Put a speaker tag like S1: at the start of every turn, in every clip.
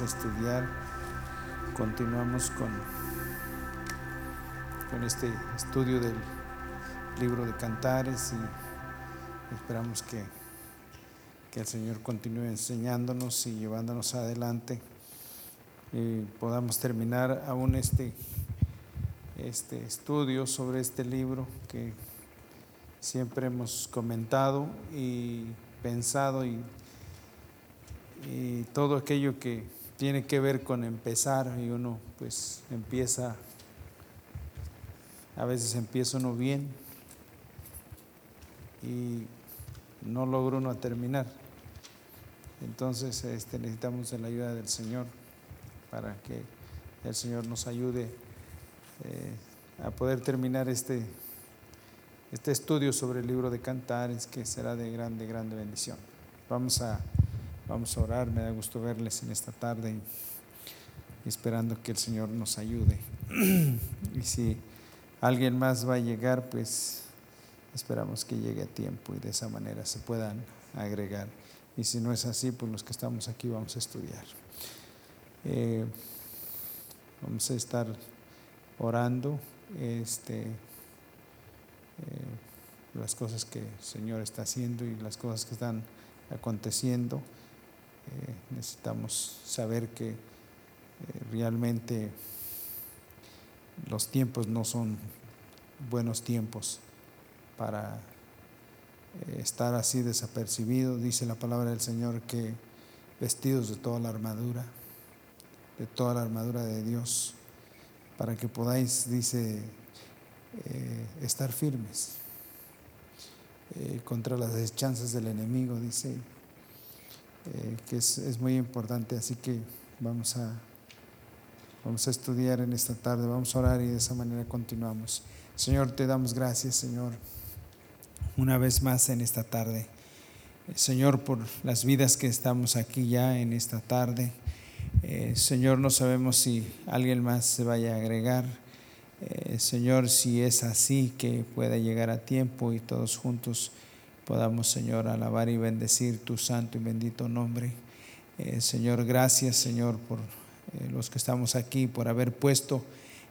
S1: a estudiar. Continuamos con, con este estudio del libro de Cantares y esperamos que, que el Señor continúe enseñándonos y llevándonos adelante y podamos terminar aún este, este estudio sobre este libro que siempre hemos comentado y pensado y, y todo aquello que tiene que ver con empezar y uno pues empieza, a veces empieza uno bien y no logra uno terminar. Entonces este, necesitamos la ayuda del Señor para que el Señor nos ayude eh, a poder terminar este, este estudio sobre el libro de Cantares que será de grande, grande bendición. Vamos a, vamos a orar, me da gusto verles en esta tarde esperando que el Señor nos ayude. y si alguien más va a llegar, pues esperamos que llegue a tiempo y de esa manera se puedan agregar. Y si no es así, pues los que estamos aquí vamos a estudiar. Eh, vamos a estar orando este, eh, las cosas que el Señor está haciendo y las cosas que están aconteciendo. Eh, necesitamos saber que realmente los tiempos no son buenos tiempos para estar así desapercibido. Dice la palabra del Señor que vestidos de toda la armadura de toda la armadura de Dios, para que podáis, dice, eh, estar firmes eh, contra las deschanzas del enemigo, dice, eh, que es, es, muy importante, así que vamos a, vamos a estudiar en esta tarde, vamos a orar y de esa manera continuamos. Señor, te damos gracias, Señor, una vez más en esta tarde. Señor, por las vidas que estamos aquí ya en esta tarde. Eh, Señor, no sabemos si alguien más se vaya a agregar. Eh, Señor, si es así, que pueda llegar a tiempo y todos juntos podamos, Señor, alabar y bendecir tu santo y bendito nombre. Eh, Señor, gracias, Señor, por los que estamos aquí, por haber puesto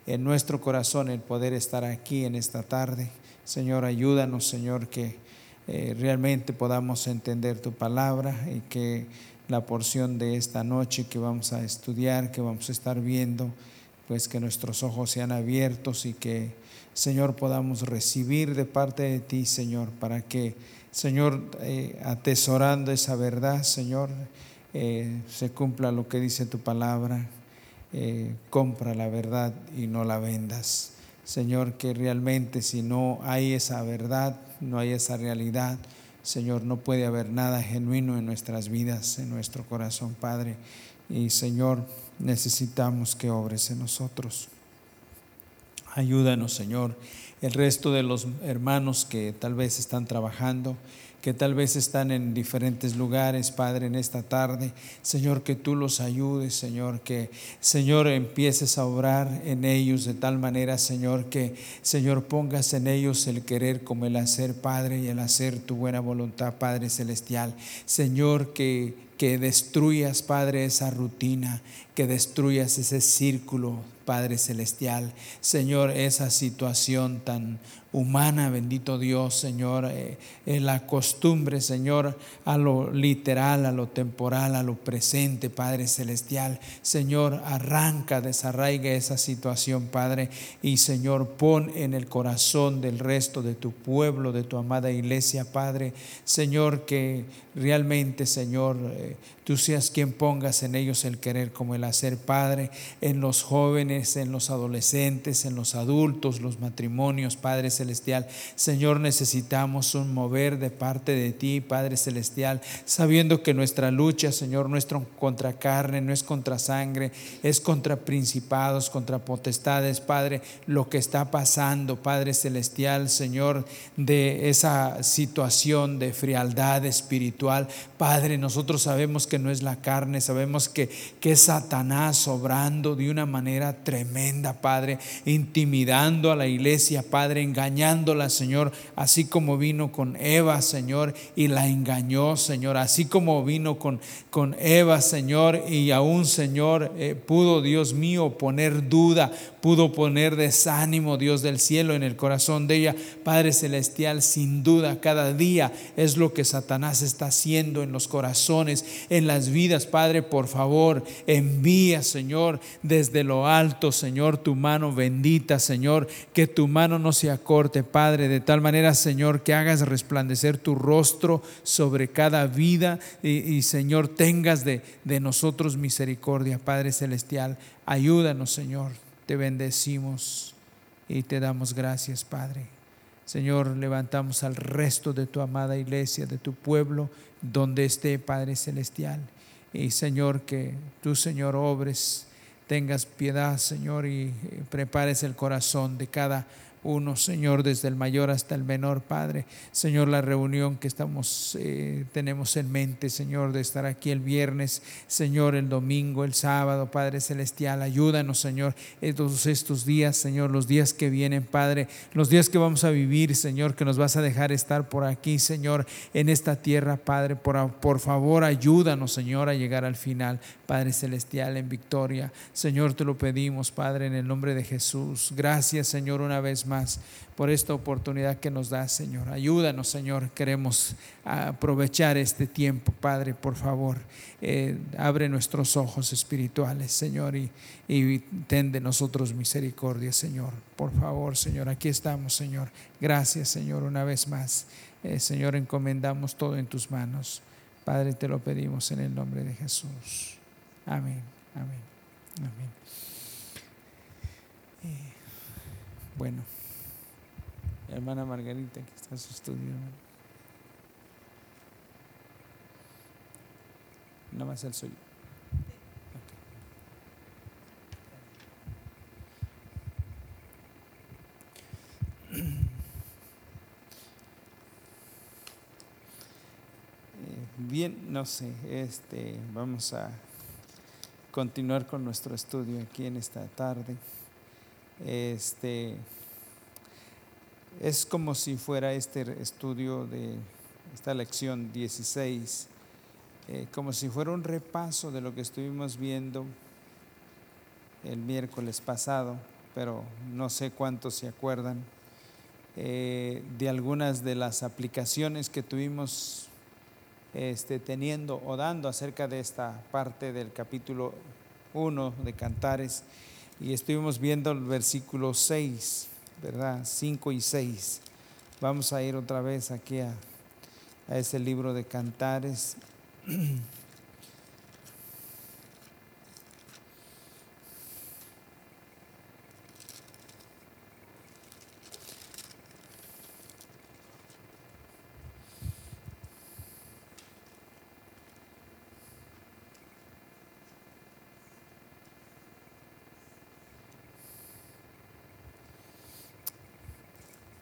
S1: en nuestro corazón el poder estar aquí en esta tarde. Señor, ayúdanos, Señor, que realmente podamos entender tu palabra y que la porción de esta noche que vamos a estudiar, que vamos a estar viendo, pues que nuestros ojos sean abiertos y que, Señor, podamos recibir de parte de ti, Señor, para que, Señor, eh, atesorando esa verdad, Señor, eh, se cumpla lo que dice tu palabra. Eh, compra la verdad y no la vendas. Señor, que realmente si no hay esa verdad, no hay esa realidad, Señor, no puede haber nada genuino en nuestras vidas, en nuestro corazón, Padre. Y Señor, necesitamos que obres en nosotros. Ayúdanos, Señor. El resto de los hermanos que tal vez están trabajando, que tal vez están en diferentes lugares, Padre, en esta tarde. Señor, que tú los ayudes, Señor, que, Señor, empieces a obrar en ellos de tal manera, Señor, que, Señor, pongas en ellos el querer como el hacer, Padre, y el hacer tu buena voluntad, Padre Celestial. Señor, que, que destruyas, Padre, esa rutina, que destruyas ese círculo, Padre Celestial. Señor, esa situación tan humana, bendito Dios, Señor, eh, en la costumbre, Señor, a lo literal, a lo temporal, a lo presente, Padre Celestial. Señor, arranca, desarraiga esa situación, Padre, y Señor, pon en el corazón del resto de tu pueblo, de tu amada iglesia, Padre, Señor, que realmente, Señor, eh, tú seas quien pongas en ellos el querer como el hacer, Padre, en los jóvenes, en los adolescentes, en los adultos, los matrimonios, Padre Celestial Celestial. Señor, necesitamos un mover de parte de ti, Padre Celestial, sabiendo que nuestra lucha, Señor, no es contra carne, no es contra sangre, es contra principados, contra potestades, Padre, lo que está pasando, Padre Celestial, Señor, de esa situación de frialdad espiritual. Padre, nosotros sabemos que no es la carne, sabemos que, que es Satanás obrando de una manera tremenda, Padre, intimidando a la iglesia, Padre, engañando engañándola, Señor, así como vino con Eva, Señor, y la engañó, Señor, así como vino con, con Eva, Señor, y aún, Señor, eh, pudo, Dios mío, poner duda, pudo poner desánimo, Dios del cielo, en el corazón de ella. Padre Celestial, sin duda, cada día es lo que Satanás está haciendo en los corazones, en las vidas. Padre, por favor, envía, Señor, desde lo alto, Señor, tu mano bendita, Señor, que tu mano no se acorte, Padre, de tal manera, Señor, que hagas resplandecer tu rostro sobre cada vida y, Señor, tengas de, nosotros misericordia, Padre Celestial. Ayúdanos, Señor te bendecimos y te damos gracias, Padre. Señor, levantamos al resto de tu amada iglesia, de tu pueblo, donde esté, Padre Celestial. Y Señor, que tú, Señor, obres, tengas piedad, Señor, y prepares el corazón de cada uno, Señor, desde el mayor hasta el menor, Padre. Señor, la reunión que estamos, eh, tenemos en mente, Señor, de estar aquí el viernes, Señor, el domingo, el sábado, Padre Celestial, ayúdanos, Señor, todos estos días, Señor, los días que vienen, Padre, los días que vamos a vivir, Señor, que nos vas a dejar estar por aquí, Señor, en esta tierra, Padre, por, por favor, ayúdanos, Señor, a llegar al final, Padre Celestial, en victoria. Señor, te lo pedimos, Padre, en el nombre de Jesús. Gracias, Señor, una vez más por esta oportunidad que nos da, Señor. Ayúdanos, Señor. Queremos aprovechar este tiempo, Padre, por favor. Eh, abre nuestros ojos espirituales, Señor, y, y ten de nosotros misericordia, Señor. Por favor, Señor. Aquí estamos, Señor. Gracias, Señor, una vez más. Eh, Señor, encomendamos todo en tus manos. Padre, te lo pedimos en el nombre de Jesús. Amén, amén, amén. Eh, bueno hermana Margarita, que está en su estudio. Nada más el suyo. Eh, bien, no sé, este, vamos a continuar con nuestro estudio aquí en esta tarde. Este, es como si fuera este estudio de esta lección 16, eh, como si fuera un repaso de lo que estuvimos viendo el miércoles pasado, pero no sé cuántos se acuerdan eh, de algunas de las aplicaciones que tuvimos este, teniendo o dando acerca de esta parte del capítulo 1 de Cantares y estuvimos viendo el versículo 6 ¿verdad? 5 y 6. Vamos a ir otra vez aquí a, a ese libro de cantares.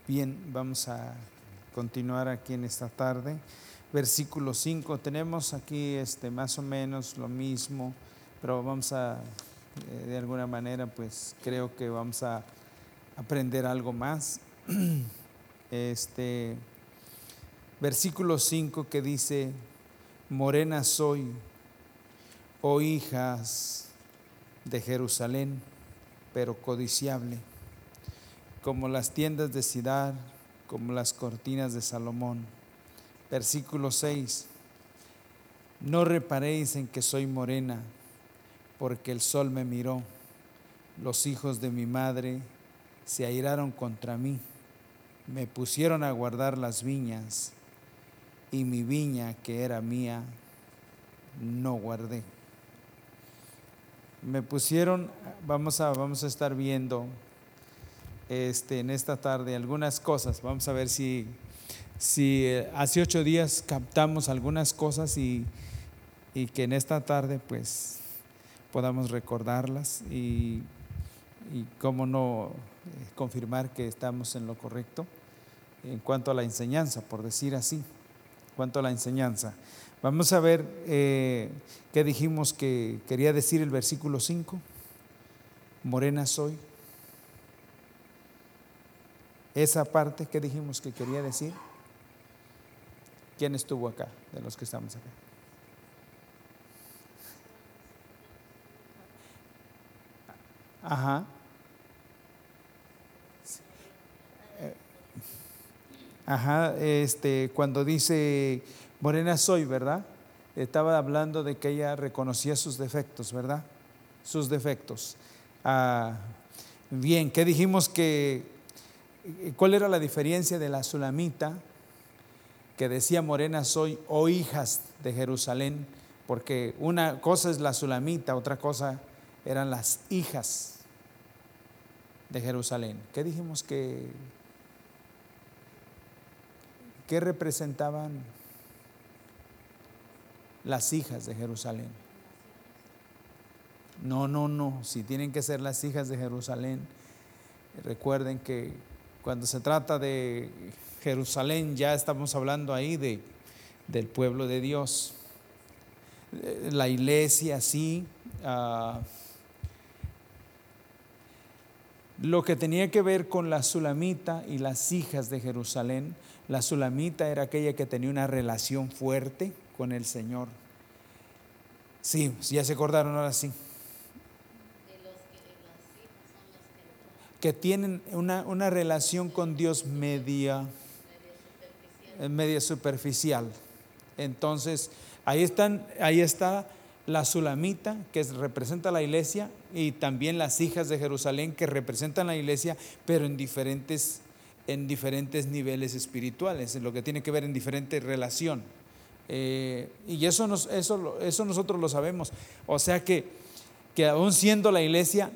S1: Bien, vamos a continuar aquí en esta tarde. Versículo 5, tenemos aquí este, más o menos lo mismo, pero vamos a, eh, de alguna manera, pues creo que vamos a aprender algo más. Este, versículo 5 que dice, morena soy, oh hijas de Jerusalén, pero codiciable como las tiendas de Sidar, como las cortinas de Salomón. Versículo 6. No reparéis en que soy morena, porque el sol me miró. Los hijos de mi madre se airaron contra mí, me pusieron a guardar las viñas, y mi viña que era mía, no guardé. Me pusieron, vamos a, vamos a estar viendo este, en esta tarde algunas cosas. Vamos a ver si, si eh, hace ocho días captamos algunas cosas y, y que en esta tarde pues podamos recordarlas y, y cómo no eh, confirmar que estamos en lo correcto en cuanto a la enseñanza, por decir así, en cuanto a la enseñanza. Vamos a ver eh, qué dijimos que quería decir el versículo 5. Morena soy, esa parte que dijimos que quería decir. ¿Quién estuvo acá de los que estamos acá? Ajá. Ajá, este, cuando dice Morena soy, ¿verdad? Estaba hablando de que ella reconocía sus defectos, ¿verdad? Sus defectos. Ah, bien, ¿qué dijimos que, cuál era la diferencia de la sulamita que decía Morena soy o hijas de Jerusalén? Porque una cosa es la sulamita, otra cosa eran las hijas de Jerusalén. ¿Qué dijimos que, qué representaban las hijas de Jerusalén? No, no, no, si tienen que ser las hijas de Jerusalén, recuerden que cuando se trata de Jerusalén ya estamos hablando ahí de, del pueblo de Dios. La iglesia, sí. Ah, lo que tenía que ver con la Sulamita y las hijas de Jerusalén. La Sulamita era aquella que tenía una relación fuerte con el Señor. Sí, ya se acordaron ahora sí. Que tienen una, una relación con Dios media, media superficial. Entonces, ahí, están, ahí está la Sulamita, que representa la iglesia, y también las hijas de Jerusalén, que representan la iglesia, pero en diferentes, en diferentes niveles espirituales, en lo que tiene que ver en diferente relación. Eh, y eso, nos, eso, eso nosotros lo sabemos. O sea que, que aún siendo la iglesia,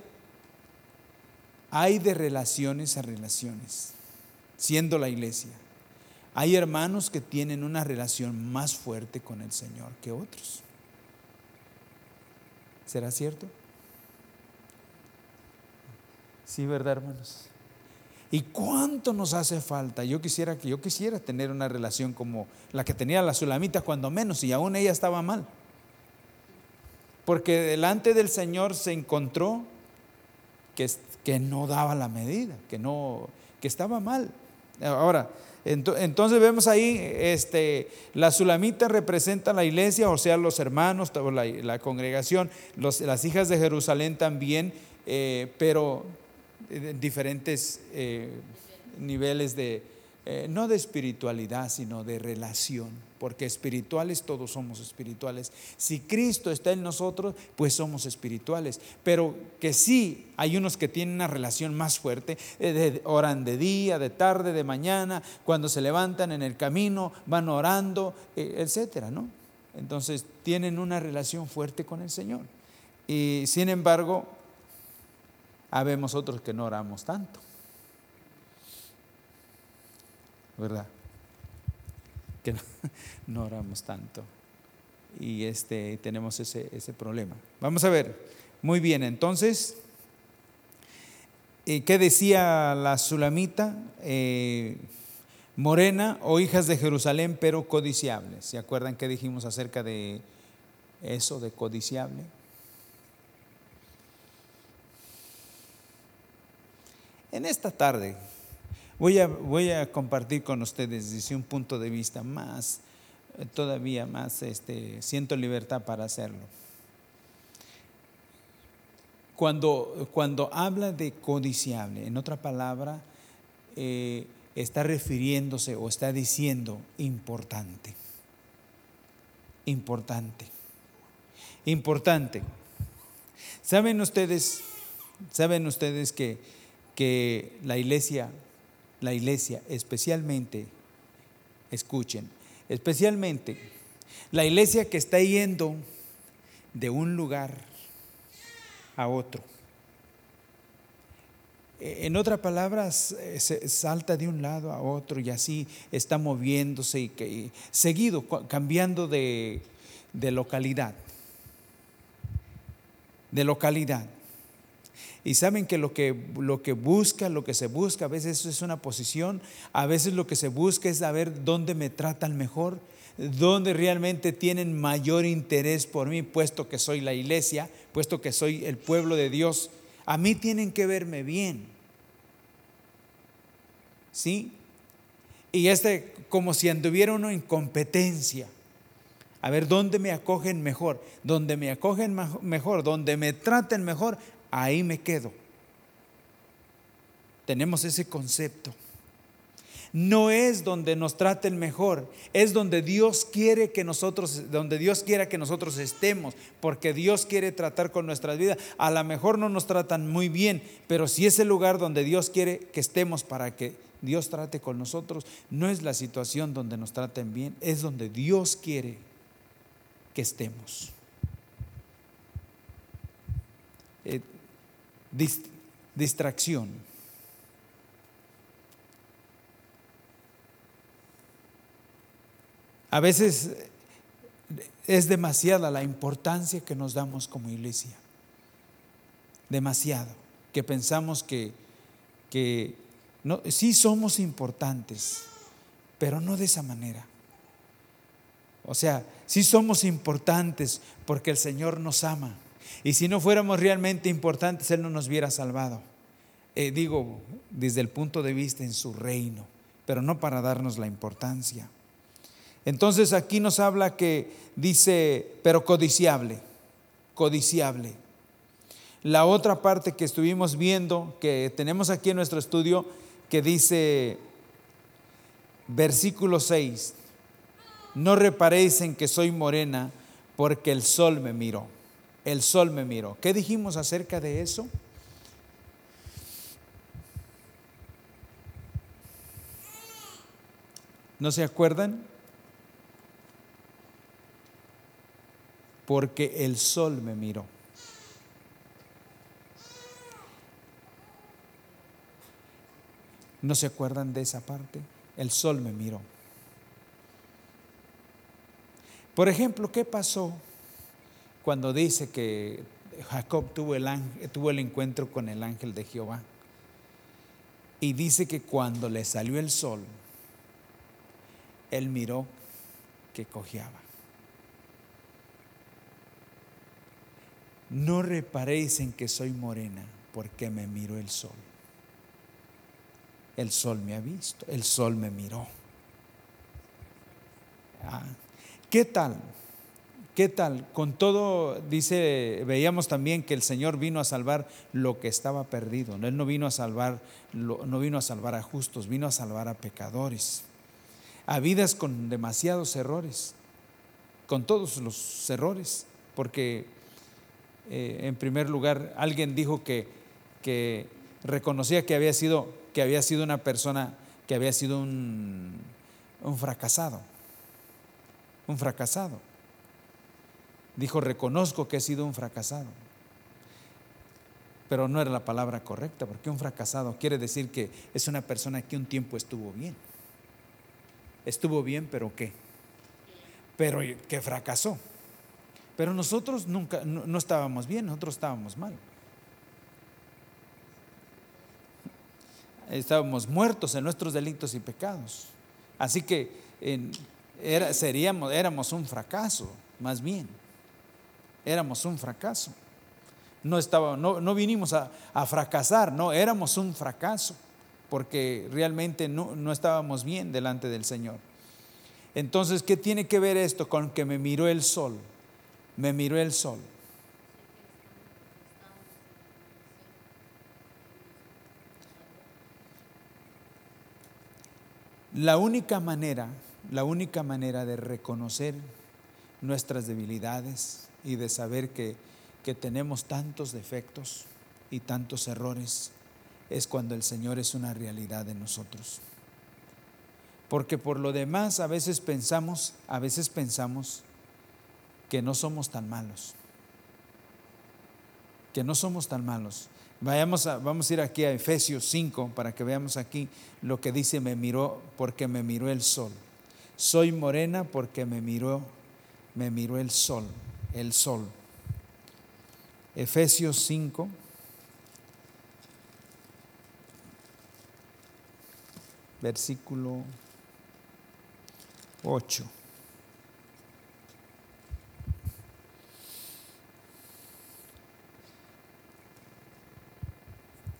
S1: hay de relaciones a relaciones, siendo la iglesia. Hay hermanos que tienen una relación más fuerte con el Señor que otros. ¿Será cierto? Sí, ¿verdad, hermanos? ¿Y cuánto nos hace falta? Yo quisiera que yo quisiera tener una relación como la que tenía la Sulamita cuando menos y aún ella estaba mal. Porque delante del Señor se encontró que, que no daba la medida, que no que estaba mal. Ahora, entonces vemos ahí, este, la sulamita representa la iglesia, o sea, los hermanos, la, la congregación, las hijas de Jerusalén también, eh, pero en diferentes eh, niveles de, eh, no de espiritualidad, sino de relación porque espirituales todos somos espirituales. Si Cristo está en nosotros, pues somos espirituales. Pero que sí, hay unos que tienen una relación más fuerte, eh, oran de día, de tarde, de mañana, cuando se levantan en el camino, van orando, eh, etcétera, ¿no? Entonces tienen una relación fuerte con el Señor. Y sin embargo, habemos otros que no oramos tanto. ¿Verdad? no, oramos tanto. Y este, tenemos ese, ese problema. Vamos a ver, muy bien, entonces, eh, ¿qué decía la Sulamita? Eh, morena o hijas de Jerusalén, pero codiciables. ¿Se acuerdan que dijimos acerca de eso, de codiciable? En esta tarde Voy a, voy a compartir con ustedes desde un punto de vista más, todavía más, este, siento libertad para hacerlo. Cuando, cuando habla de codiciable, en otra palabra, eh, está refiriéndose o está diciendo importante. Importante. Importante. ¿Saben ustedes, saben ustedes que, que la iglesia la iglesia, especialmente, escuchen, especialmente la iglesia que está yendo de un lugar a otro. En otras palabras, se salta de un lado a otro y así está moviéndose y, seguido, cambiando de localidad. De localidad. Y saben que lo, que lo que busca, lo que se busca, a veces eso es una posición, a veces lo que se busca es saber dónde me tratan mejor, dónde realmente tienen mayor interés por mí, puesto que soy la iglesia, puesto que soy el pueblo de Dios. A mí tienen que verme bien. ¿sí? Y este como si anduviera uno en competencia. A ver, ¿dónde me acogen mejor? Donde me acogen mejor, donde me traten mejor, ahí me quedo. Tenemos ese concepto. No es donde nos traten mejor, es donde Dios quiere que nosotros, donde Dios quiera que nosotros estemos, porque Dios quiere tratar con nuestras vidas. A lo mejor no nos tratan muy bien, pero si es el lugar donde Dios quiere que estemos para que Dios trate con nosotros, no es la situación donde nos traten bien, es donde Dios quiere que estemos. Eh, distracción. A veces es demasiada la importancia que nos damos como iglesia. Demasiado. Que pensamos que, que sí somos importantes, pero no de esa manera. O sea, sí somos importantes porque el Señor nos ama. Y si no fuéramos realmente importantes, Él no nos hubiera salvado. Eh, digo, desde el punto de vista en su reino, pero no para darnos la importancia. Entonces aquí nos habla que dice, pero codiciable, codiciable. La otra parte que estuvimos viendo, que tenemos aquí en nuestro estudio, que dice, versículo 6, no reparéis en que soy morena, porque el sol me miró. El sol me miró. ¿Qué dijimos acerca de eso? ¿No se acuerdan? Porque el sol me miró. ¿No se acuerdan de esa parte? El sol me miró. Por ejemplo, ¿qué pasó cuando dice que Jacob tuvo el, tuvo el encuentro con el ángel de Jehová? Y dice que cuando le salió el sol, él miró que cojeaba. No reparéis en que soy morena, porque me miró el sol. El sol me ha visto, el sol me miró. Ah, ¿Qué tal? ¿Qué tal? Con todo, dice, veíamos también que el Señor vino a salvar lo que estaba perdido. Él no vino a salvar, no vino a salvar a justos, vino a salvar a pecadores. A vidas con demasiados errores, con todos los errores, porque eh, en primer lugar alguien dijo que, reconocía que había sido, que había sido una persona, que había sido un fracasado un fracasado. Dijo, reconozco que he sido un fracasado. Pero no era la palabra correcta, porque un fracasado quiere decir que es una persona que un tiempo estuvo bien. Estuvo bien, pero ¿qué? Pero que fracasó. Pero nosotros nunca, no, estábamos bien, nosotros estábamos mal. Estábamos muertos en nuestros delitos y pecados. Así que seríamos, éramos un fracaso, más bien. Éramos un fracaso. No, estaba, no, vinimos a, fracasar, no, éramos un fracaso, porque realmente no estábamos bien delante del Señor. Entonces, ¿qué tiene que ver esto con que me miró el sol? Me miró el sol. La única manera la única manera de reconocer nuestras debilidades y de saber que, tenemos tantos defectos y tantos errores es cuando el Señor es una realidad en nosotros. Porque por lo demás a veces pensamos, a veces pensamos que no somos tan malos. Que no somos tan malos. Vayamos a, vamos a ir aquí a Efesios 5 para que veamos aquí lo que dice me miró porque me miró el sol. Soy morena porque me miró, me miró el sol, el sol. Efesios 5. Versículo 8.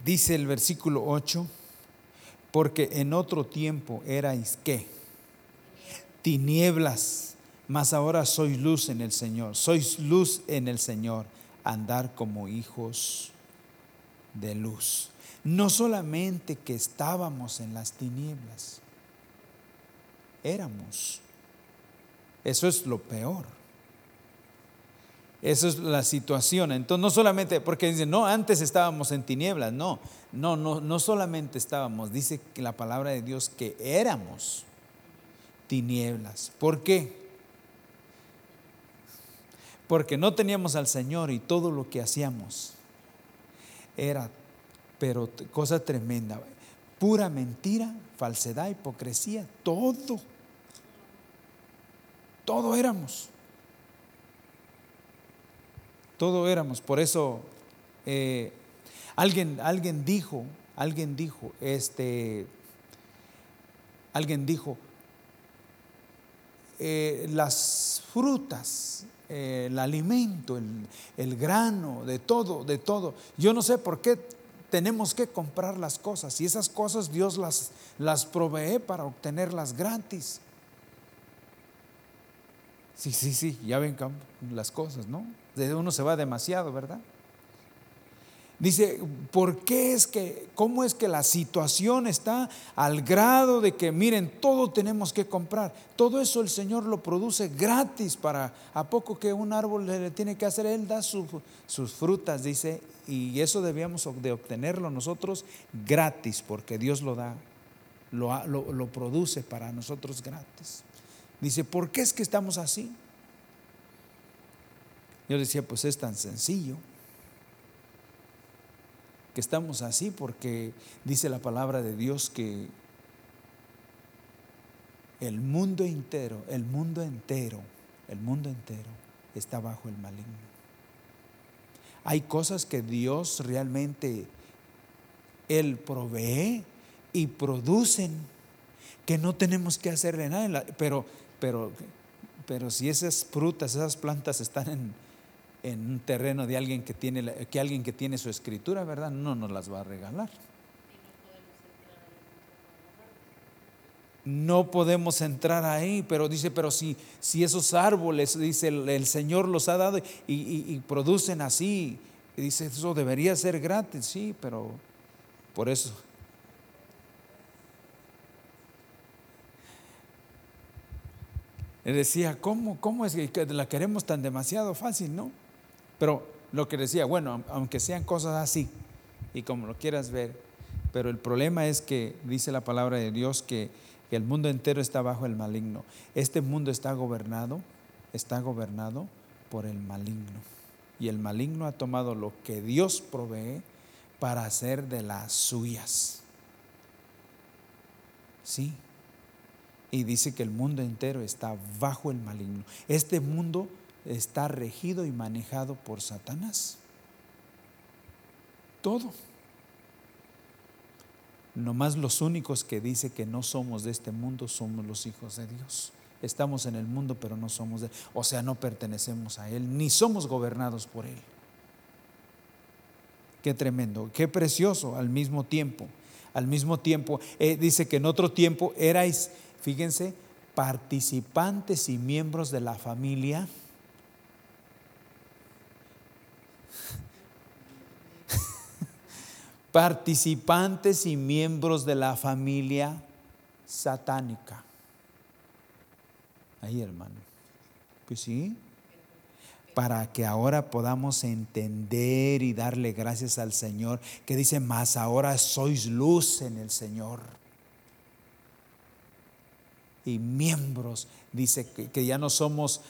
S1: Dice el versículo 8, porque en otro tiempo erais qué? Tinieblas, mas ahora sois luz en el Señor. Sois luz en el Señor, andar como hijos de luz. No solamente que estábamos en las tinieblas, éramos. Eso es lo peor. Esa es la situación. Entonces, no solamente, porque dicen, no, antes estábamos en tinieblas, no, no, no, no solamente estábamos, dice la palabra de Dios que éramos tinieblas. ¿Por qué? Porque no teníamos al Señor y todo lo que hacíamos era, pero cosa tremenda, pura mentira, falsedad, hipocresía, todo. Todo éramos. Todo éramos. Por eso eh, alguien, alguien dijo, alguien dijo, este, alguien dijo, eh, las frutas, el alimento, el, el, grano, de todo, de todo. Yo no sé por qué tenemos que comprar las cosas y esas cosas Dios las, las provee para obtenerlas gratis. Sí, sí, sí, ya ven las cosas, ¿no? Uno se va demasiado, ¿verdad? Dice, ¿por qué es que, cómo es que la situación está al grado de que, miren, todo tenemos que comprar? Todo eso el Señor lo produce gratis para, ¿a poco que un árbol le tiene que hacer? Él da sus frutas, dice, y eso debíamos de obtenerlo nosotros gratis, porque Dios lo da, lo, lo, lo produce para nosotros gratis. Dice, ¿por qué es que estamos así? Yo decía, pues es tan sencillo que estamos así porque dice la palabra de Dios que el mundo entero, el mundo entero, el mundo entero está bajo el maligno. Hay cosas que Dios realmente, Él provee y producen que no tenemos que hacerle nada, pero pero, pero si esas frutas, esas plantas están en, en un terreno de alguien que tiene, que alguien que tiene su escritura, ¿verdad? No nos las va a regalar. No podemos entrar ahí, pero dice, pero si, si esos árboles, dice, el, Señor los ha dado y, y producen así, y dice, eso debería ser gratis, sí, pero por eso decía, ¿cómo, ¿cómo es que la queremos tan demasiado fácil, no? Pero lo que decía, bueno, aunque sean cosas así, y como lo quieras ver, pero el problema es que dice la palabra de Dios que el mundo entero está bajo el maligno. Este mundo está gobernado, está gobernado por el maligno. Y el maligno ha tomado lo que Dios provee para hacer de las suyas. Sí, y dice que el mundo entero está bajo el maligno. Este mundo está regido y manejado por Satanás. Todo. Nomás los únicos que dice que no somos de este mundo somos los hijos de Dios. Estamos en el mundo, pero no somos de, o sea, no pertenecemos a él, ni somos gobernados por él. Qué tremendo, qué precioso al mismo tiempo. Al mismo tiempo, eh, dice que en otro tiempo erais fíjense, participantes y miembros de la familia. Participantes y miembros de la familia satánica. Ahí, hermano. Pues sí. Para que ahora podamos entender y darle gracias al Señor, que dice, más ahora sois luz en el Señor y miembros. Dice que, ya no somos,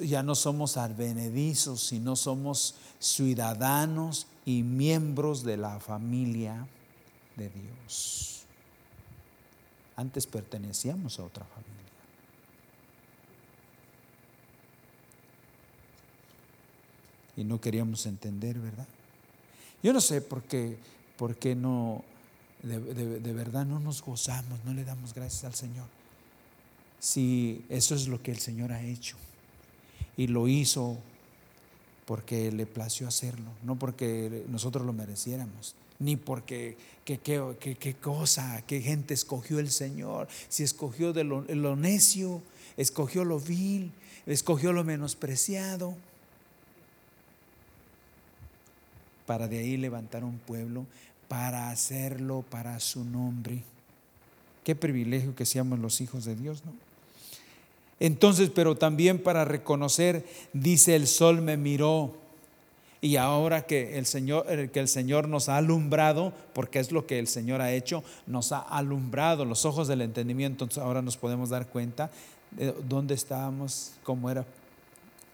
S1: ya no somos advenedizos, sino somos ciudadanos y miembros de la familia de Dios. Antes pertenecíamos a otra familia. Y no queríamos entender, ¿verdad? Yo no sé por qué, por qué no, de verdad no nos gozamos, no le damos gracias al Señor si eso es lo que el Señor ha hecho. Y lo hizo porque le plació hacerlo, no porque nosotros lo mereciéramos, ni porque qué cosa, qué gente escogió el Señor, si escogió de lo, lo necio, escogió lo vil, escogió lo menospreciado, para de ahí levantar un pueblo, para hacerlo para su nombre. Qué privilegio que seamos los hijos de Dios, ¿no? Entonces, pero también para reconocer, dice el sol me miró. Y ahora que el Señor, eh, que el Señor nos ha alumbrado, porque es lo que el Señor ha hecho, nos ha alumbrado los ojos del entendimiento, entonces ahora nos podemos dar cuenta de dónde estábamos, cómo era,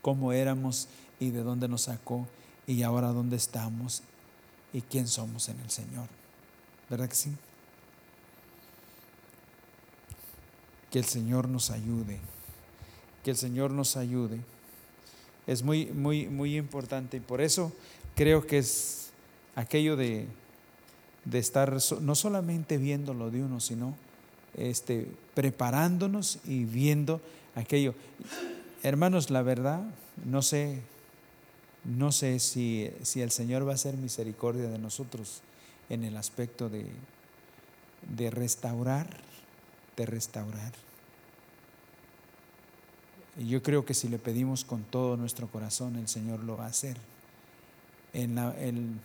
S1: cómo éramos y de dónde nos sacó y ahora dónde estamos y quién somos en el Señor. ¿Verdad que sí? Que el Señor nos ayude que el Señor nos ayude. Es muy, muy, muy importante y por eso creo que es aquello de, de estar no solamente viendo lo de uno, sino este, preparándonos y viendo aquello. Hermanos, la verdad, no sé, no sé si, si el Señor va a hacer misericordia de nosotros en el aspecto de, de restaurar, de restaurar. Y yo creo que si le pedimos con todo nuestro corazón, el Señor lo va a hacer. En el,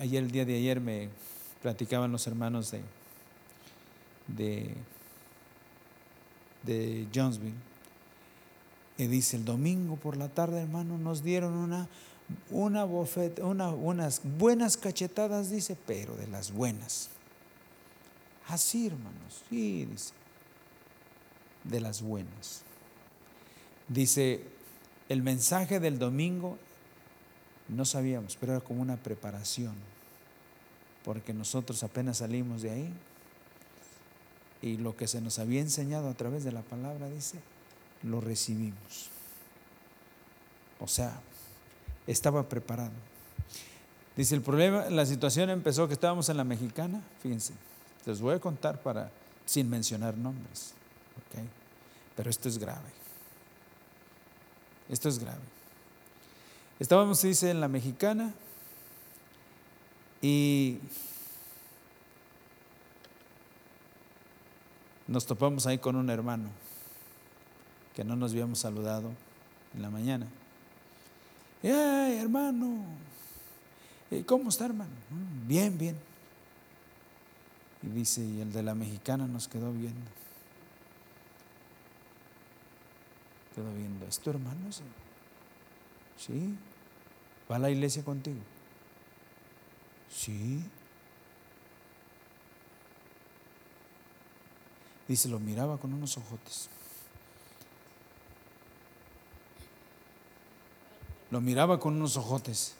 S1: ayer, el día de ayer me platicaban los hermanos de, de, de Jonesville. Y dice, el domingo por la tarde, hermano, nos dieron una, una bofeta, una, unas buenas cachetadas, dice, pero de las buenas. Así, hermanos, sí, dice de las buenas. Dice, el mensaje del domingo no sabíamos, pero era como una preparación, porque nosotros apenas salimos de ahí y lo que se nos había enseñado a través de la palabra, dice, lo recibimos. O sea, estaba preparado. Dice, el problema, la situación empezó que estábamos en la mexicana, fíjense, les voy a contar para, sin mencionar nombres. Pero esto es grave. Esto es grave. Estábamos, dice, en la mexicana y nos topamos ahí con un hermano que no nos habíamos saludado en la mañana. ¡Ay, hermano! ¿Cómo está, hermano? Mm, bien, bien. Y dice, y el de la mexicana nos quedó viendo. Quedo viendo, ¿es tu hermano? Sí. ¿Sí? ¿Va a la iglesia contigo? Sí. Dice, lo miraba con unos ojotes. Lo miraba con unos ojotes.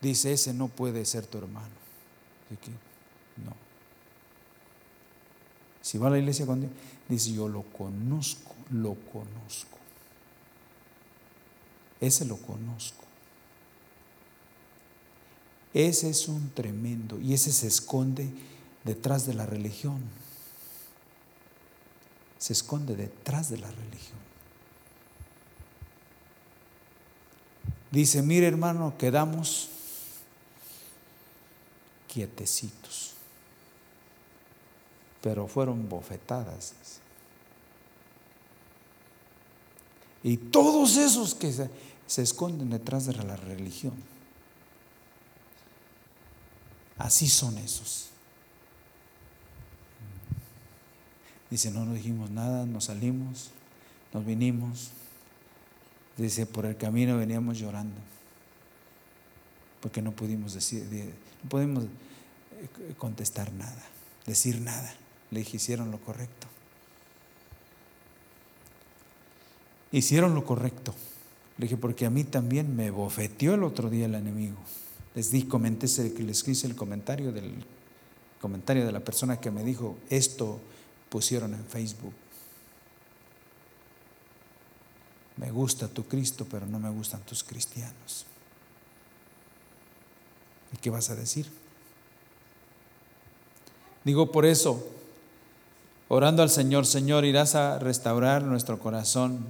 S1: Dice, ese no puede ser tu hermano. ¿De No. Si va a la iglesia contigo, dice, yo lo conozco lo conozco. Ese lo conozco. Ese es un tremendo y ese se esconde detrás de la religión. Se esconde detrás de la religión. Dice, mire hermano, quedamos quietecitos, pero fueron bofetadas. Y todos esos que se, esconden detrás de la religión. Así son esos. Dice, no nos dijimos nada, nos salimos, nos vinimos. Dice, por el camino veníamos llorando. Porque no pudimos decir, no pudimos eh, contestar nada, decir nada. Le hicieron lo correcto. Hicieron lo correcto. Le dije, porque a mí también me bofeteó el otro día el enemigo. Les di, comenté, les hice el comentario del comentario de la persona que me dijo, esto pusieron en Facebook. Me gusta tu Cristo, pero no me gustan tus cristianos. ¿Y qué vas a decir? Digo, por eso, orando al Señor, Señor, irás a restaurar nuestro corazón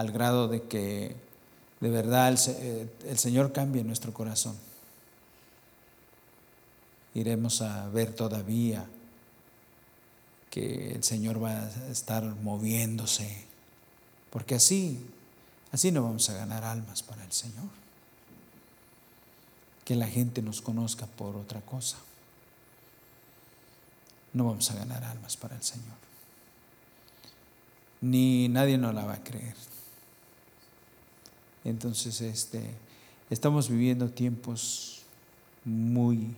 S1: al grado de que de verdad el, eh, el Señor cambie nuestro corazón. Iremos a ver todavía que el Señor va a estar moviéndose, porque así, así no vamos a ganar almas para el Señor. Que la gente nos conozca por otra cosa. No vamos a ganar almas para el Señor. Ni nadie nos la va a creer. Entonces, este, estamos viviendo tiempos muy,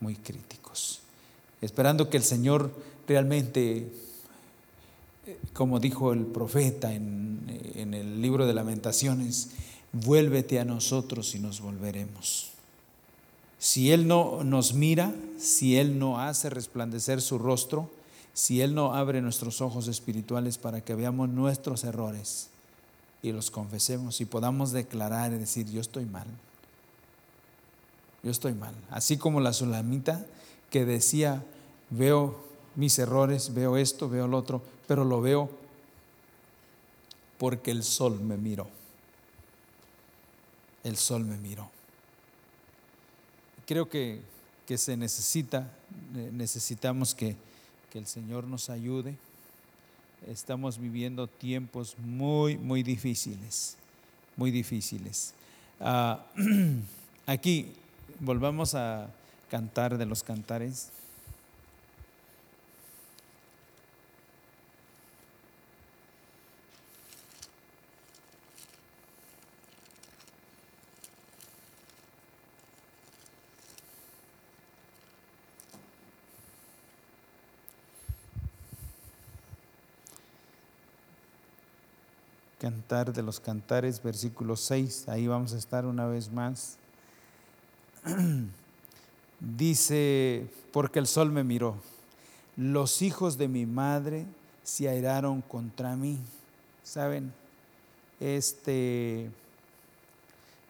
S1: muy críticos. Esperando que el Señor realmente, como dijo el profeta en, en el libro de lamentaciones, vuélvete a nosotros y nos volveremos. Si Él no nos mira, si Él no hace resplandecer su rostro, si Él no abre nuestros ojos espirituales para que veamos nuestros errores y los confesemos y podamos declarar y decir, yo estoy mal, yo estoy mal. Así como la sulamita que decía, veo mis errores, veo esto, veo lo otro, pero lo veo porque el sol me miró. El sol me miró. Creo que, que se necesita, necesitamos que, que el Señor nos ayude. Estamos viviendo tiempos muy, muy difíciles, muy difíciles. Ah, aquí volvamos a cantar de los cantares. Cantar de los Cantares, versículo 6, ahí vamos a estar una vez más. Dice, porque el sol me miró, los hijos de mi madre se airaron contra mí. ¿Saben? Este,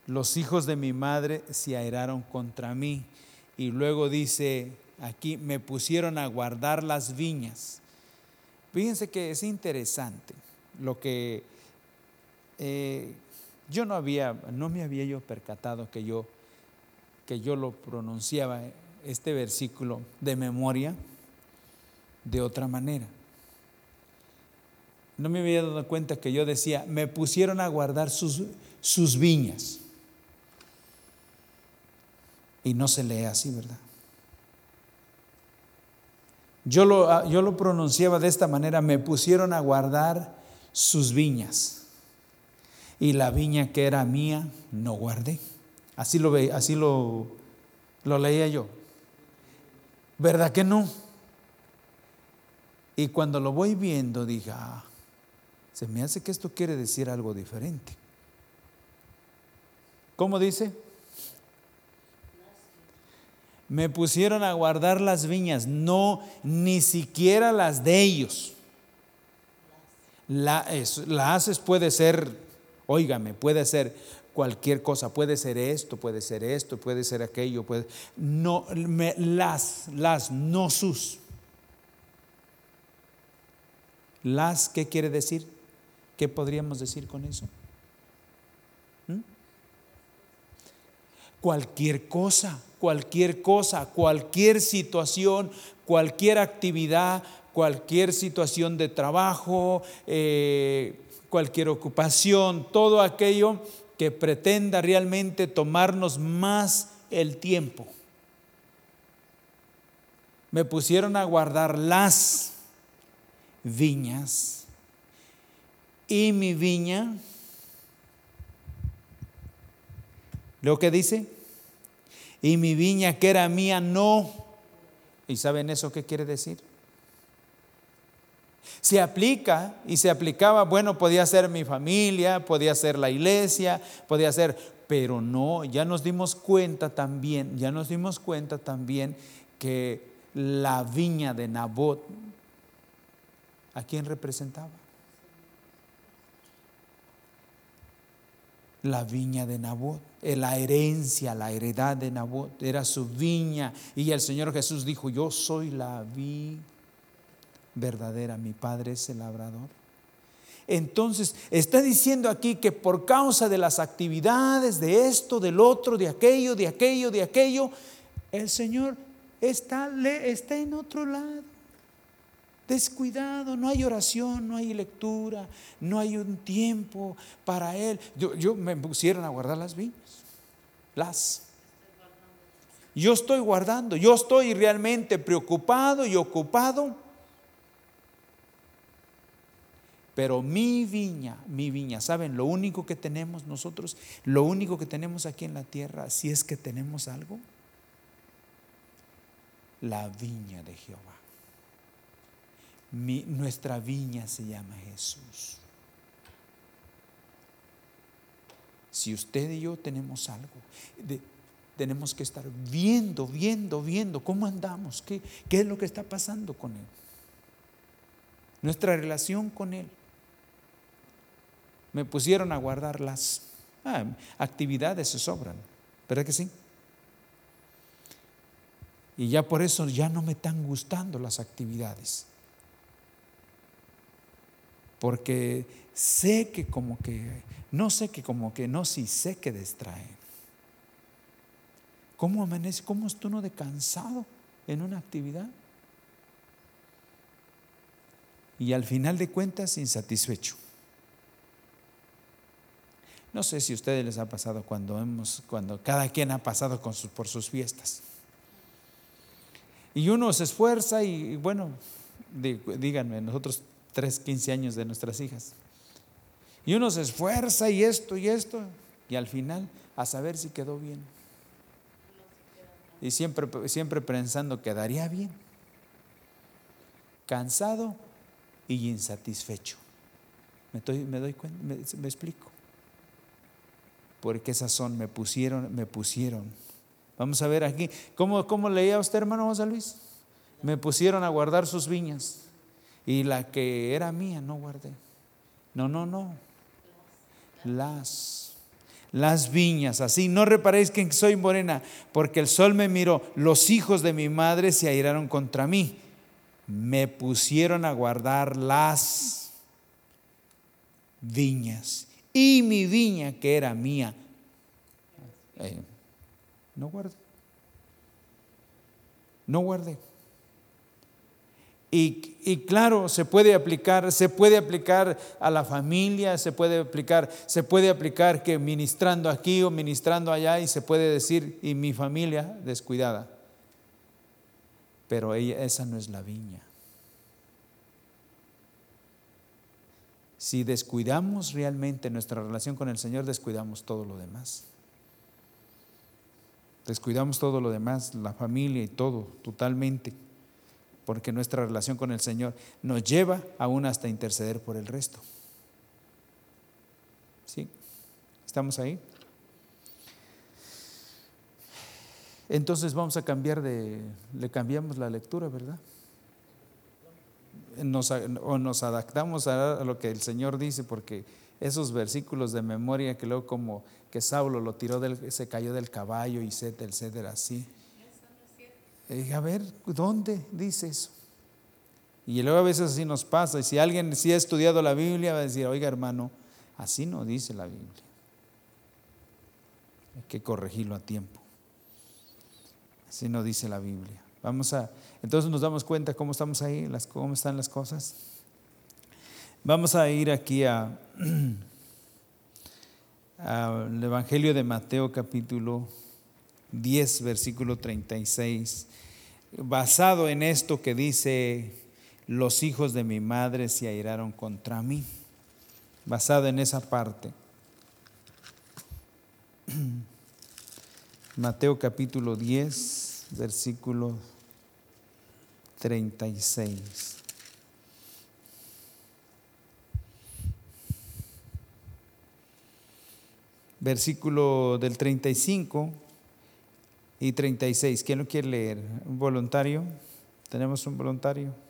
S1: los hijos de mi madre se airaron contra mí. Y luego dice aquí, me pusieron a guardar las viñas. Fíjense que es interesante lo que eh, yo no había, no me había yo percatado que yo, que yo lo pronunciaba este versículo de memoria de otra manera. No me había dado cuenta que yo decía, me pusieron a guardar sus, sus viñas. Y no se lee así, ¿verdad? Yo lo, yo lo pronunciaba de esta manera, me pusieron a guardar sus viñas y la viña que era mía no guardé. Así lo veía, así lo, leía yo. ¿Verdad que no? Y cuando lo voy viendo, dije, ah, se me hace que esto quiere decir algo diferente. ¿Cómo dice? Me pusieron a guardar las viñas, no ni siquiera las de ellos. La, haces puede ser Óigame, puede ser cualquier cosa, puede ser esto, puede ser esto, puede ser aquello, puede no las las no sus. Las ¿qué quiere decir? ¿Qué podríamos decir con eso? ¿Mm? Cualquier cosa, cualquier cosa, cualquier situación, cualquier actividad, cualquier situación de trabajo, eh, cualquier ocupación, todo aquello que pretenda realmente tomarnos más el tiempo. Me pusieron a guardar las viñas y mi viña, lo que dice, y mi viña que era mía no. ¿Y saben eso qué quiere decir? Se aplica y se aplicaba, bueno, podía ser mi familia, podía ser la iglesia, podía ser, pero no, ya nos dimos cuenta también, ya nos dimos cuenta también que la viña de Nabot, ¿a quién representaba? La viña de Nabot, eh, la herencia, la heredad de Nabot, era su viña. Y el Señor Jesús dijo, yo soy la viña verdadera, mi Padre es el labrador. Entonces, está diciendo aquí que por causa de las actividades, de esto, del otro, de aquello, de aquello, de aquello, el Señor está, está en otro lado. Descuidado, no hay oración, no hay lectura, no hay un tiempo para Él. Yo, yo me pusieron a guardar las viñas, las. Yo estoy guardando, yo estoy realmente preocupado y ocupado Pero mi viña, mi viña, ¿saben? Lo único que tenemos nosotros, lo único que tenemos aquí en la tierra, si es que tenemos algo, la viña de Jehová. nuestra viña se llama Jesús. Si usted y yo tenemos algo, tenemos que estar viendo, viendo, viendo cómo andamos, qué, es lo que está pasando con Él. Nuestra relación con Él me pusieron a guardar las ah, actividades, se sobran, ¿verdad que sí? Y ya por eso ya no me están gustando las actividades. Porque sé que como que, no sé que como que no, sí sé que distraen. ¿Cómo amanece? ¿Cómo está uno de cansado en una actividad? Y al final de cuentas insatisfecho. No sé si a ustedes les ha pasado cuando hemos, cuando cada quien ha pasado por sus fiestas. Y uno se esfuerza y, bueno, díganme, nosotros tres, quince años de nuestras hijas. Y uno se esfuerza y esto y esto, y al final a saber si quedó bien. Y siempre, siempre pensando quedaría bien. Cansado y insatisfecho. ¿Me, me doy cuenta? me explico? Porque esas son, me pusieron, me pusieron. Vamos a ver aquí, ¿cómo, cómo leía usted, hermano José Luis? Me pusieron a guardar sus viñas y la que era mía no guardé. No, no, no. Las, las viñas, así. No reparéis que soy morena, porque el sol me miró. Los hijos de mi madre se airaron contra mí. Me pusieron a guardar las viñas y mi viña que era mía. No guarde. No guarde. Y, y, claro, se puede aplicar, se puede aplicar a la familia, se puede aplicar, se puede aplicar que ministrando aquí o ministrando allá y se puede decir, y mi familia descuidada. Pero ella, esa no es la viña. Si descuidamos realmente nuestra relación con el Señor, descuidamos todo lo demás. Descuidamos todo lo demás, la familia y todo, totalmente. Porque nuestra relación con el Señor nos lleva aún hasta interceder por el resto. ¿Sí? ¿Estamos ahí? Entonces vamos a cambiar de, le cambiamos la lectura, ¿verdad? O nos adaptamos a lo que el Señor dice, porque esos versículos de memoria que luego como que Saulo lo tiró, del, se cayó del caballo y etcétera, etcétera, así. a ver, ¿dónde dice eso? Y luego a veces así nos pasa. Y si alguien sí ha estudiado la Biblia, va a decir, oiga hermano, así no dice la Biblia. Hay que corregirlo a tiempo. Así no dice la Biblia. Vamos a, entonces nos damos cuenta cómo estamos ahí, cómo están las cosas. Vamos a ir aquí a, al Evangelio de Mateo capítulo 10, versículo 36, basado en esto que dice, los hijos de mi madre se airaron contra mí, basado en esa parte. Mateo capítulo 10, versículo 36. Versículo del 35 y 36. ¿Quién lo quiere leer? ¿Un voluntario? ¿Tenemos un voluntario?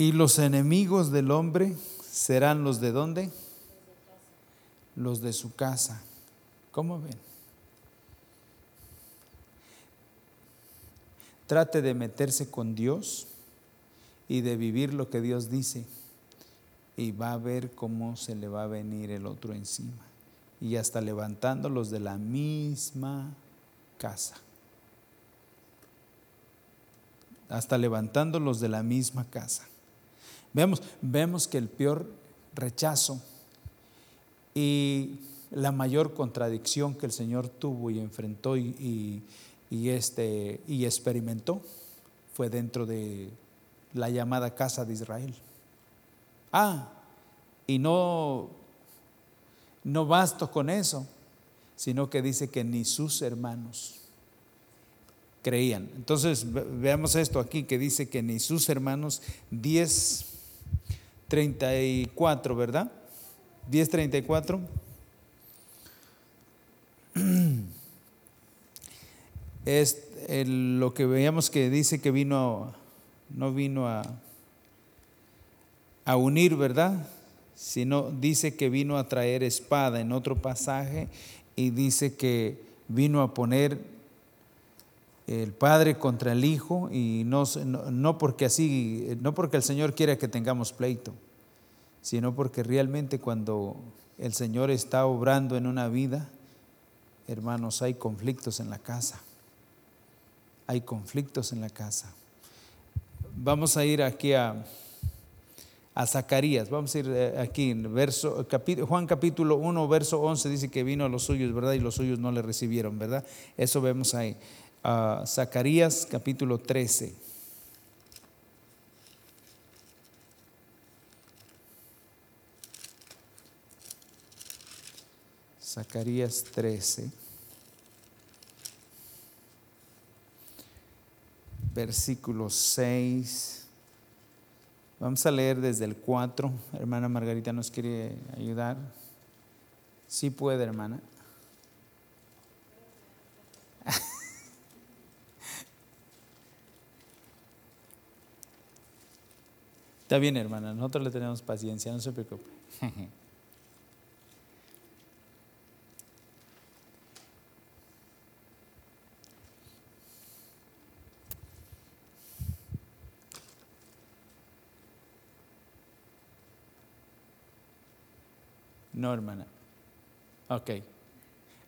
S1: Y los enemigos del hombre serán los de dónde? Los de su casa. ¿Cómo ven? Trate de meterse con Dios y de vivir lo que Dios dice. Y va a ver cómo se le va a venir el otro encima. Y hasta levantándolos de la misma casa. Hasta levantándolos de la misma casa. Vemos, vemos que el peor rechazo y la mayor contradicción que el Señor tuvo y enfrentó y, y, este, y experimentó fue dentro de la llamada casa de Israel. Ah, y no, no basto con eso, sino que dice que ni sus hermanos creían. Entonces, veamos esto aquí que dice que ni sus hermanos, 10, 34, ¿verdad? 10, 34. es lo que veíamos que dice que vino, no vino a, a unir, ¿verdad? Sino dice que vino a traer espada en otro pasaje y dice que vino a poner el padre contra el hijo y no, no, porque así, no porque el Señor quiera que tengamos pleito, sino porque realmente cuando el Señor está obrando en una vida, hermanos, hay conflictos en la casa hay conflictos en la casa. Vamos a ir aquí a, a Zacarías, vamos a ir eh, aquí en verso, Juan capítulo 1, verso 11 dice que vino a los suyos, ¿verdad? Y los suyos no le recibieron, ¿verdad? Eso vemos ahí. Zacarías capítulo 13. Zacarías 13. versículo 6. Vamos a leer desde el 4. Hermana Margarita nos quiere ayudar. Sí puede, hermana. Está bien, hermana. Nosotros le tenemos paciencia, no se preocupe. No, hermana. Ok.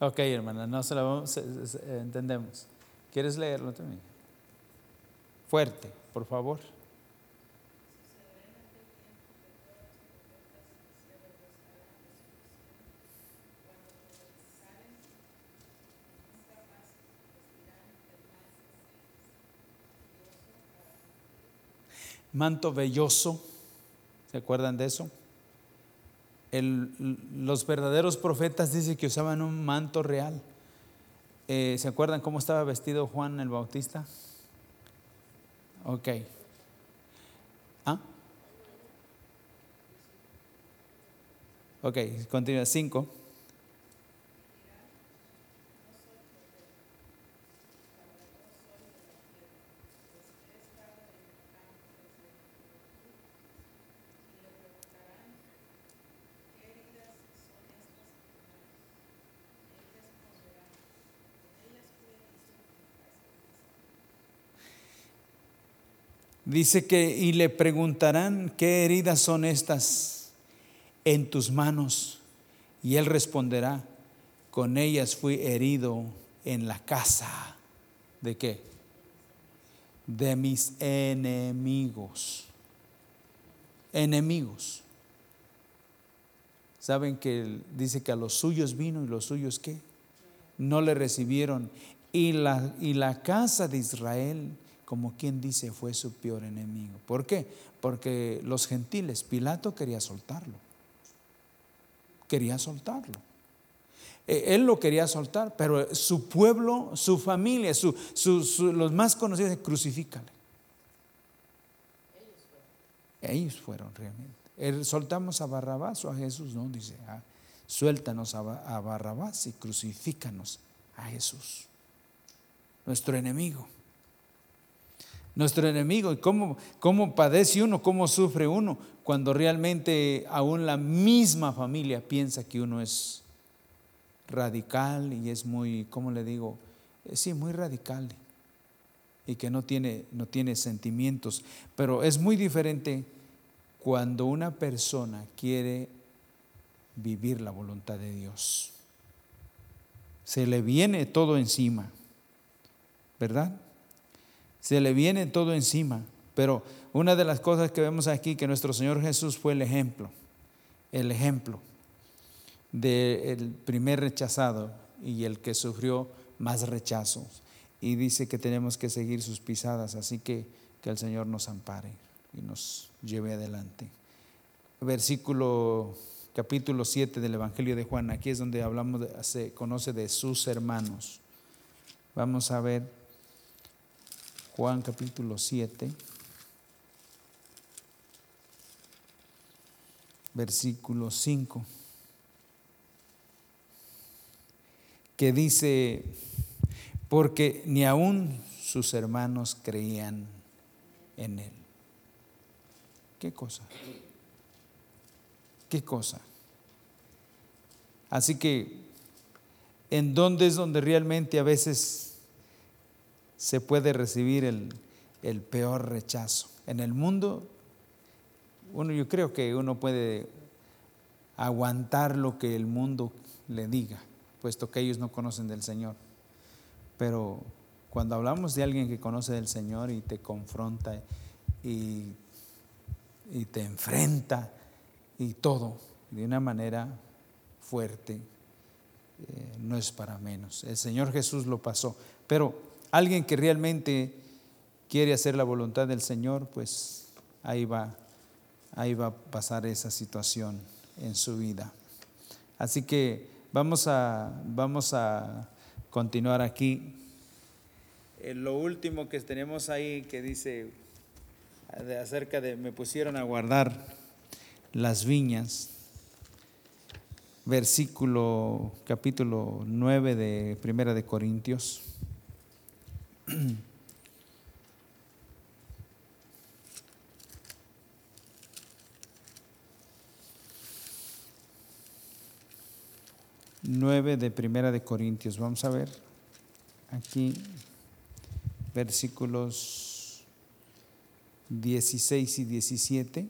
S1: Ok, hermana, no se la vamos, entendemos. ¿Quieres leerlo también? Fuerte, por favor. Manto velloso, ¿se acuerdan de eso? los verdaderos profetas dicen que usaban un manto real. Eh, ¿Se acuerdan cómo estaba vestido Juan el Bautista? Ok. ¿Ah? Ok, continúa. Cinco. Dice que y le preguntarán, ¿qué heridas son estas en tus manos? Y él responderá, con ellas fui herido en la casa. ¿De qué? De mis enemigos. Enemigos. Saben que dice que a los suyos vino y los suyos qué? No le recibieron. Y la, y la casa de Israel como quien dice, fue su peor enemigo. ¿Por qué? Porque los gentiles, Pilato quería soltarlo. Quería soltarlo. E, él lo quería soltar, pero su pueblo, su familia, su, los más conocidos, crucifícale. Ellos fueron realmente. Soltamos a Barrabás o a Jesús, no, dice, ah, suéltanos a, a Barrabás y crucifícanos a Jesús, nuestro enemigo. Nuestro enemigo. ¿Y cómo, cómo padece uno, cómo sufre uno cuando realmente aún la misma familia piensa que uno es radical y es muy, ¿cómo le digo? Eh, sí, muy radical y que no tiene, no tiene sentimientos. Pero es muy diferente cuando una persona quiere vivir la voluntad de Dios. Se le viene todo encima, ¿verdad? Se le viene todo encima. Pero una de las cosas que vemos aquí, que nuestro Señor Jesús fue el ejemplo, el ejemplo del primer rechazado y el que sufrió más rechazos. Y dice que tenemos que seguir sus pisadas, así que que el Señor nos ampare y nos lleve adelante. Versículo capítulo 7 del Evangelio de Juan, aquí es donde hablamos, se conoce de sus hermanos. Vamos a ver Juan capítulo 7, versículo 5, que dice, porque ni aún sus hermanos creían en él. ¿Qué cosa? ¿Qué cosa? Así que, ¿en dónde es donde realmente a veces se puede recibir el, peor rechazo? En el mundo, uno, yo creo que uno puede aguantar lo que el mundo le diga, puesto que ellos no conocen del Señor. Pero cuando hablamos de alguien que conoce del Señor y te confronta y, y te enfrenta y todo de una manera fuerte, eh, no es para menos. El Señor Jesús lo pasó. Pero alguien que realmente quiere hacer la voluntad del Señor, pues ahí va, ahí va a pasar esa situación en su vida. Así que vamos a, vamos a continuar aquí. Eh, lo último que tenemos ahí que dice acerca de me pusieron a guardar las viñas, versículo capítulo 9 de Primera de Corintios. Nueve de Primera de Corintios. Vamos a ver aquí versículos 16 y 17.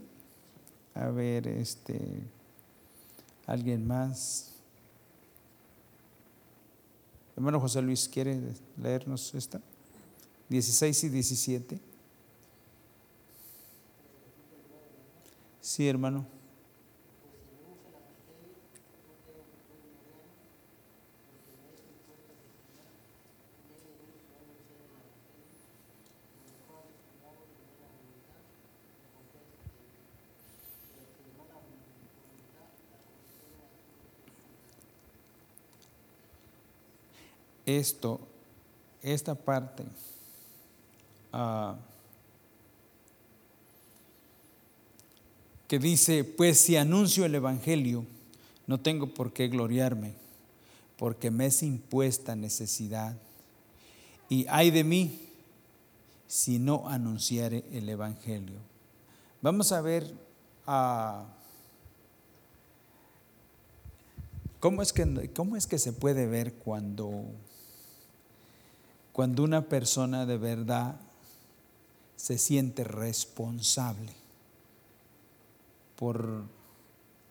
S1: A ver, este, ¿alguien más? Hermano José Luis, ¿quiere leernos esta? 16 y 17. Sí, hermano. esto, esta parte, ah, que dice, pues si anuncio el Evangelio, no tengo por qué gloriarme, porque me es impuesta necesidad. Y hay de mí si no anunciare el Evangelio. Vamos a ver ah, ¿cómo, es que, ¿cómo es que se puede ver cuando cuando una persona de verdad se siente responsable por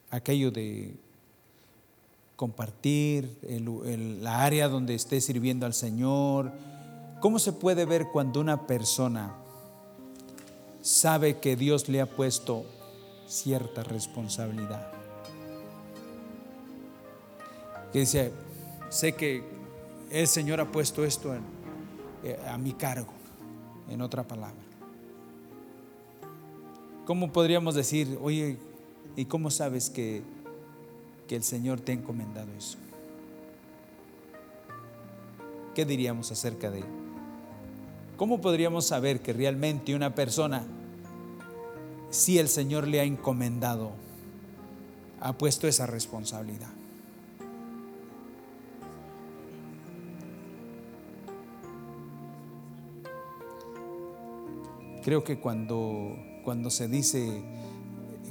S1: aquello de compartir el, la área donde esté sirviendo al Señor. ¿Cómo se puede ver cuando una persona sabe que Dios le ha puesto cierta responsabilidad? Que dice, sé que el Señor ha puesto esto eh, a mi cargo, en otra palabra. ¿Cómo podríamos decir, oye, ¿y cómo sabes que, que el Señor te ha encomendado eso? ¿Qué diríamos acerca de ¿Cómo podríamos saber que realmente una persona, si el Señor le ha encomendado, ha puesto esa responsabilidad? creo que cuando, cuando se dice,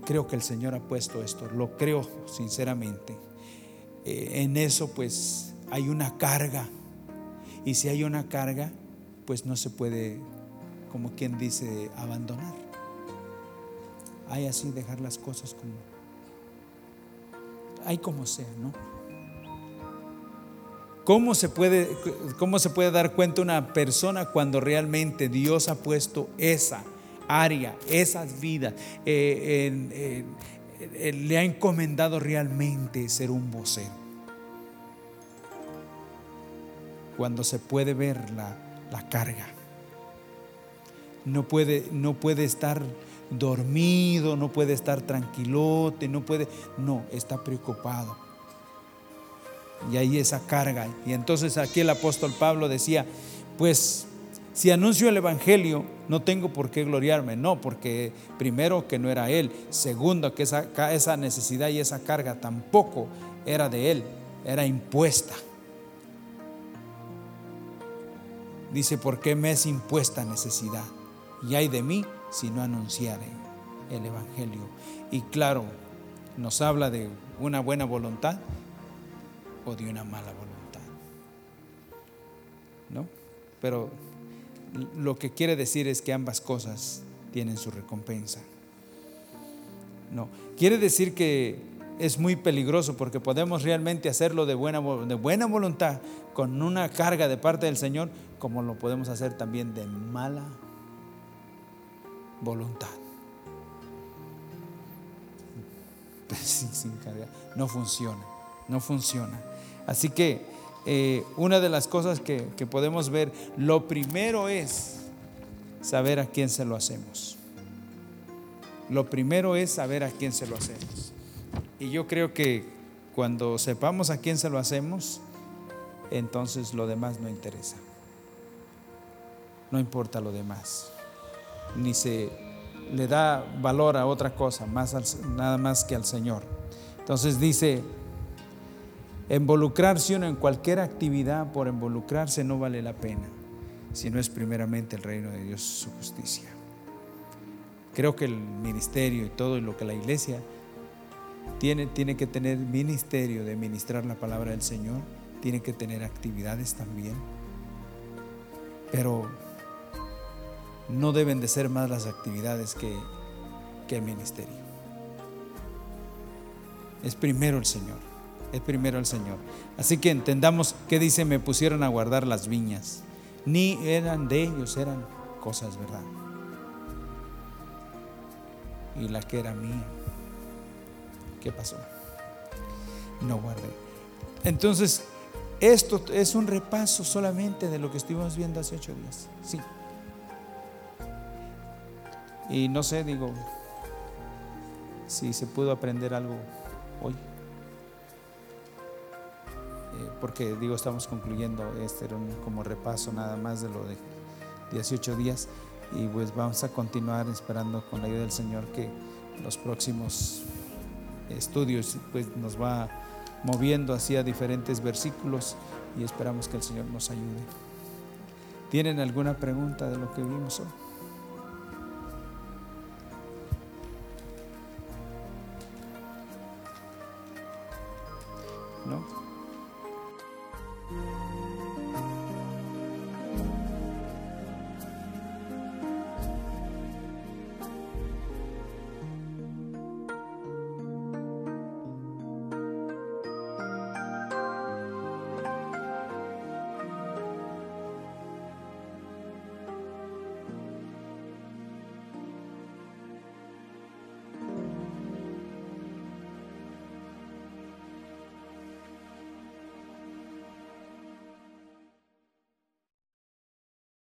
S1: creo que el Señor ha puesto esto, lo creo sinceramente, eh, en eso pues hay una carga. Y si hay una carga, pues no se puede, como quien dice, abandonar. Hay así dejar las cosas como, hay como sea, ¿no? ¿Cómo se, puede, ¿Cómo se puede dar cuenta una persona cuando realmente Dios ha puesto esa área, esas vidas, eh, le ha encomendado realmente ser un vocero? Cuando se puede ver la, la carga. No puede, no puede estar dormido, no puede estar tranquilote, no puede, no, está preocupado. Y ahí esa carga. Y entonces aquí el apóstol Pablo decía, pues si anuncio el Evangelio, no tengo por qué gloriarme, no, porque primero que no era Él, segundo que esa, esa necesidad y esa carga tampoco era de Él, era impuesta. Dice, ¿por qué me es impuesta necesidad? Y hay de mí si no anunciare el Evangelio. Y claro, nos habla de una buena voluntad o de una mala voluntad. ¿No? Pero lo que quiere decir es que ambas cosas tienen su recompensa. No, quiere decir que es muy peligroso porque podemos realmente hacerlo de buena, de buena voluntad, con una carga de parte del Señor, como lo podemos hacer también de mala voluntad. Sin, carga. No funciona, no funciona. Así que eh, una de las cosas que, que podemos ver, lo primero es saber a quién se lo hacemos. Lo primero es saber a quién se lo hacemos. Y yo creo que cuando sepamos a quién se lo hacemos, entonces lo demás no interesa. No importa lo demás ni se le da valor a otra cosa, más nada más que al Señor. Entonces dice, involucrarse uno en cualquier actividad por involucrarse no vale la pena, si no es primeramente el reino de Dios su justicia. Creo que el ministerio y todo lo que la iglesia tiene, tiene que tener ministerio de ministrar la palabra del Señor, tiene que tener actividades también, pero no deben de ser más las actividades que, el ministerio. Es primero el Señor, es primero el Señor. Así que entendamos que dice, me pusieron a guardar las viñas. Ni eran de ellos, eran cosas, ¿verdad? Y la que era mía, ¿qué pasó? No guardé. Entonces, esto es un repaso solamente de lo que estuvimos viendo hace ocho días. Sí. Y no sé, digo, si se pudo aprender algo hoy. Eh, porque digo, estamos concluyendo, este era como repaso nada más de lo de 18 días y pues vamos a continuar esperando con la ayuda del Señor que los próximos estudios pues nos va moviendo hacia diferentes versículos y esperamos que el Señor nos ayude. ¿Tienen alguna pregunta de lo que vimos hoy? ¿no?